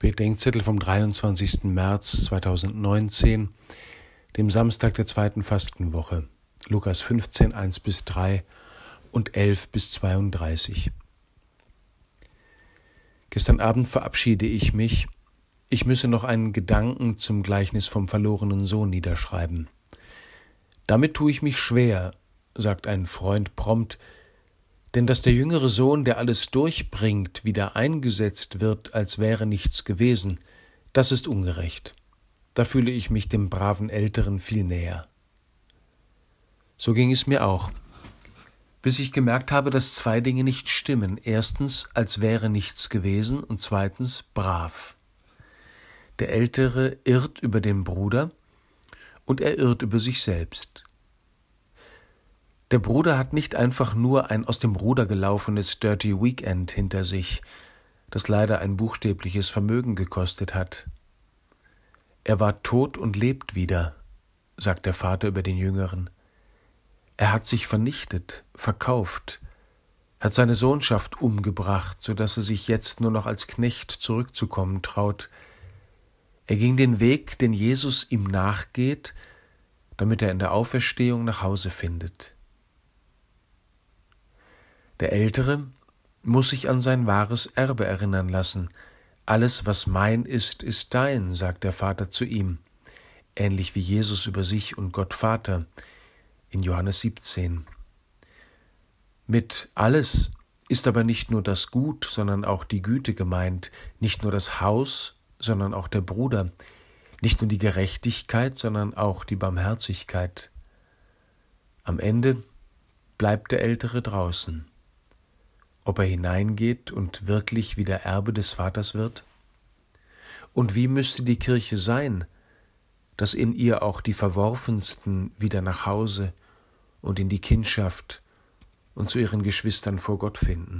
Bedenkzettel vom 23. März 2019, dem Samstag der zweiten Fastenwoche, Lukas 15, 1 bis 3 und 11 bis 32. Gestern Abend verabschiede ich mich. Ich müsse noch einen Gedanken zum Gleichnis vom verlorenen Sohn niederschreiben. Damit tue ich mich schwer, sagt ein Freund prompt, denn dass der jüngere Sohn, der alles durchbringt, wieder eingesetzt wird, als wäre nichts gewesen, das ist ungerecht. Da fühle ich mich dem braven Älteren viel näher. So ging es mir auch, bis ich gemerkt habe, dass zwei Dinge nicht stimmen. Erstens, als wäre nichts gewesen, und zweitens, brav. Der Ältere irrt über den Bruder, und er irrt über sich selbst. Der Bruder hat nicht einfach nur ein aus dem Ruder gelaufenes Dirty Weekend hinter sich, das leider ein buchstäbliches Vermögen gekostet hat. Er war tot und lebt wieder, sagt der Vater über den Jüngeren. Er hat sich vernichtet, verkauft, hat seine Sohnschaft umgebracht, so dass er sich jetzt nur noch als Knecht zurückzukommen traut. Er ging den Weg, den Jesus ihm nachgeht, damit er in der Auferstehung nach Hause findet. Der Ältere muss sich an sein wahres Erbe erinnern lassen. Alles, was mein ist, ist dein, sagt der Vater zu ihm, ähnlich wie Jesus über sich und Gott Vater in Johannes 17. Mit alles ist aber nicht nur das Gut, sondern auch die Güte gemeint, nicht nur das Haus, sondern auch der Bruder, nicht nur die Gerechtigkeit, sondern auch die Barmherzigkeit. Am Ende bleibt der Ältere draußen ob er hineingeht und wirklich wieder Erbe des Vaters wird? Und wie müsste die Kirche sein, dass in ihr auch die Verworfensten wieder nach Hause und in die Kindschaft und zu ihren Geschwistern vor Gott finden?